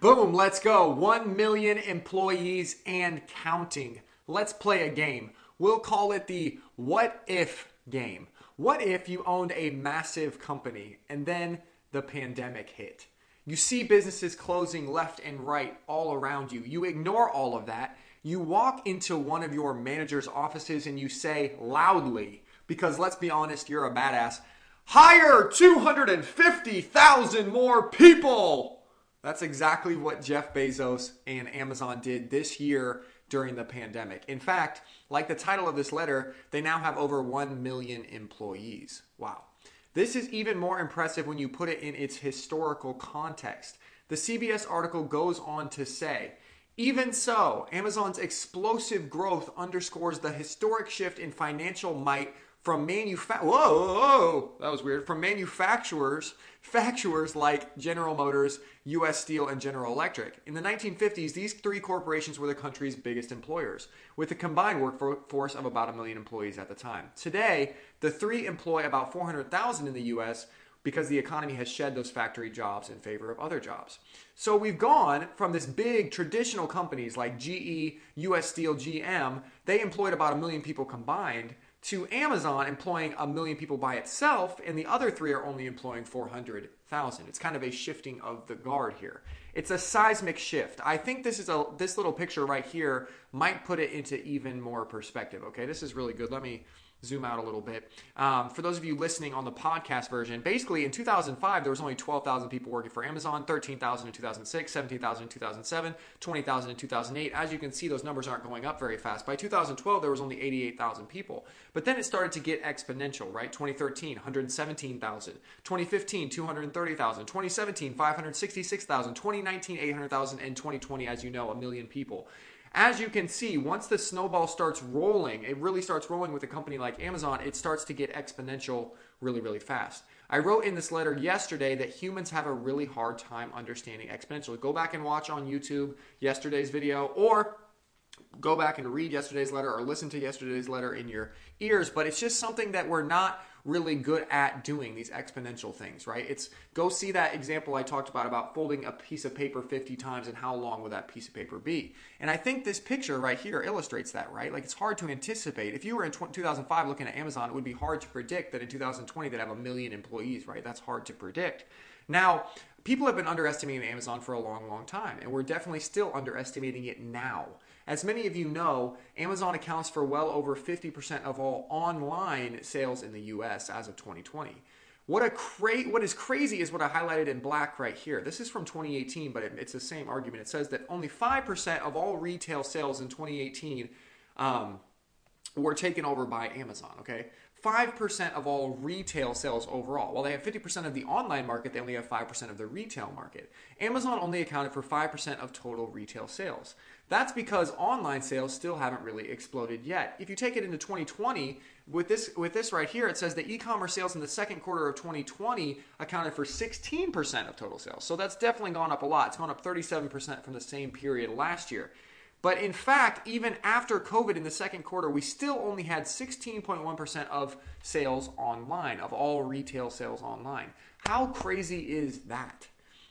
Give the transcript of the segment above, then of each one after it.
Boom, let's go. 1 million employees and counting. Let's play a game. We'll call it the what if game. What if you owned a massive company and then the pandemic hit? You see businesses closing left and right all around you. You ignore all of that. You walk into one of your manager's offices and you say loudly, because let's be honest, you're a badass, hire 250,000 more people. That's exactly what Jeff Bezos and Amazon did this year during the pandemic. In fact, like the title of this letter, they now have over 1 million employees. Wow. This is even more impressive when you put it in its historical context. The CBS article goes on to say, even so, Amazon's explosive growth underscores the historic shift in financial might from manufa- whoa, whoa, that was weird. From manufacturers, facturers like General Motors, U.S. Steel, and General Electric. In the 1950s, these three corporations were the country's biggest employers, with a combined workforce of about a million employees at the time. Today, the three employ about 400,000 in the U.S. because the economy has shed those factory jobs in favor of other jobs. So we've gone from this big traditional companies like GE, U.S. Steel, GM. They employed about a million people combined to Amazon employing a million people by itself, and the other three are only employing 400,000. It's kind of a shifting of the guard here. It's a seismic shift. I think this is a this little picture right here might put it into even more perspective. Okay, this is really good. Let me zoom out a little bit. Um, for those of you listening on the podcast version, basically in 2005, there was only 12,000 people working for Amazon, 13,000 in 2006, 17,000 in 2007, 20,000 in 2008. As you can see, those numbers aren't going up very fast. By 2012, there was only 88,000 people. But then it started to get exponential, right? 2013, 117,000. 2015, 230,000. 2017, 566,000. 2019, 800,000. And 2020, as you know, a million people as you can see, once the snowball starts rolling, it really starts rolling with a company like Amazon, it starts to get exponential really, really fast. I wrote in this letter yesterday that humans have a really hard time understanding exponential. Go back and watch on YouTube yesterday's video or go back and read yesterday's letter or listen to yesterday's letter in your ears, but it's just something that we're not really good at doing these exponential things, right? It's go see that example I talked about about folding a piece of paper 50 times and how long would that piece of paper be. And I think this picture right here illustrates that, right? Like it's hard to anticipate. If you were in 2005 looking at Amazon, it would be hard to predict that in 2020 they'd have a million employees, right? That's hard to predict. Now, people have been underestimating Amazon for a long, long time, and we're definitely still underestimating it now. As many of you know, Amazon accounts for well over 50% of all online sales in the US as of 2020. What a cra- what is crazy is what I highlighted in black right here. This is from 2018, but it, it's the same argument. It says that only 5% of all retail sales in 2018 um, were taken over by Amazon, okay? 5% of all retail sales overall. While they have 50% of the online market, they only have 5% of the retail market. Amazon only accounted for 5% of total retail sales. That's because online sales still haven't really exploded yet. If you take it into 2020, with this with this right here, it says that e-commerce sales in the second quarter of 2020 accounted for 16% of total sales. So that's definitely gone up a lot. It's gone up 37% from the same period last year. But in fact, even after COVID in the second quarter, we still only had 16.1% of sales online, of all retail sales online. How crazy is that?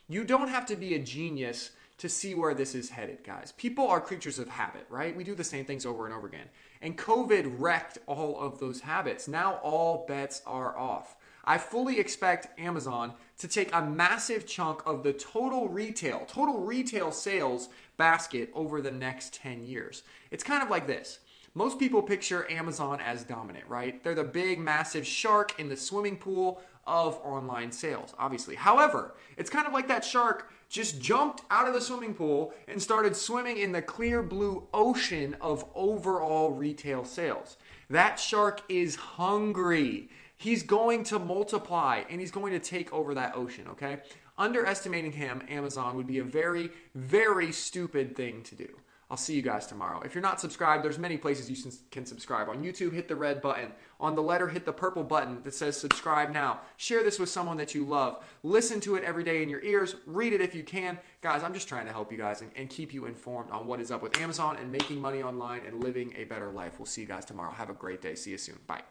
You don't have to be a genius to see where this is headed, guys. People are creatures of habit, right? We do the same things over and over again. And COVID wrecked all of those habits. Now all bets are off. I fully expect Amazon to take a massive chunk of the total retail, total retail sales basket over the next 10 years. It's kind of like this. Most people picture Amazon as dominant, right? They're the big, massive shark in the swimming pool of online sales, obviously. However, it's kind of like that shark just jumped out of the swimming pool and started swimming in the clear blue ocean of overall retail sales. That shark is hungry. He's going to multiply and he's going to take over that ocean, okay? Underestimating him, Amazon, would be a very, very stupid thing to do. I'll see you guys tomorrow. If you're not subscribed, there's many places you can subscribe. On YouTube, hit the red button. On the letter, hit the purple button that says subscribe now. Share this with someone that you love. Listen to it every day in your ears. Read it if you can. Guys, I'm just trying to help you guys and, and keep you informed on what is up with Amazon and making money online and living a better life. We'll see you guys tomorrow. Have a great day. See you soon. Bye.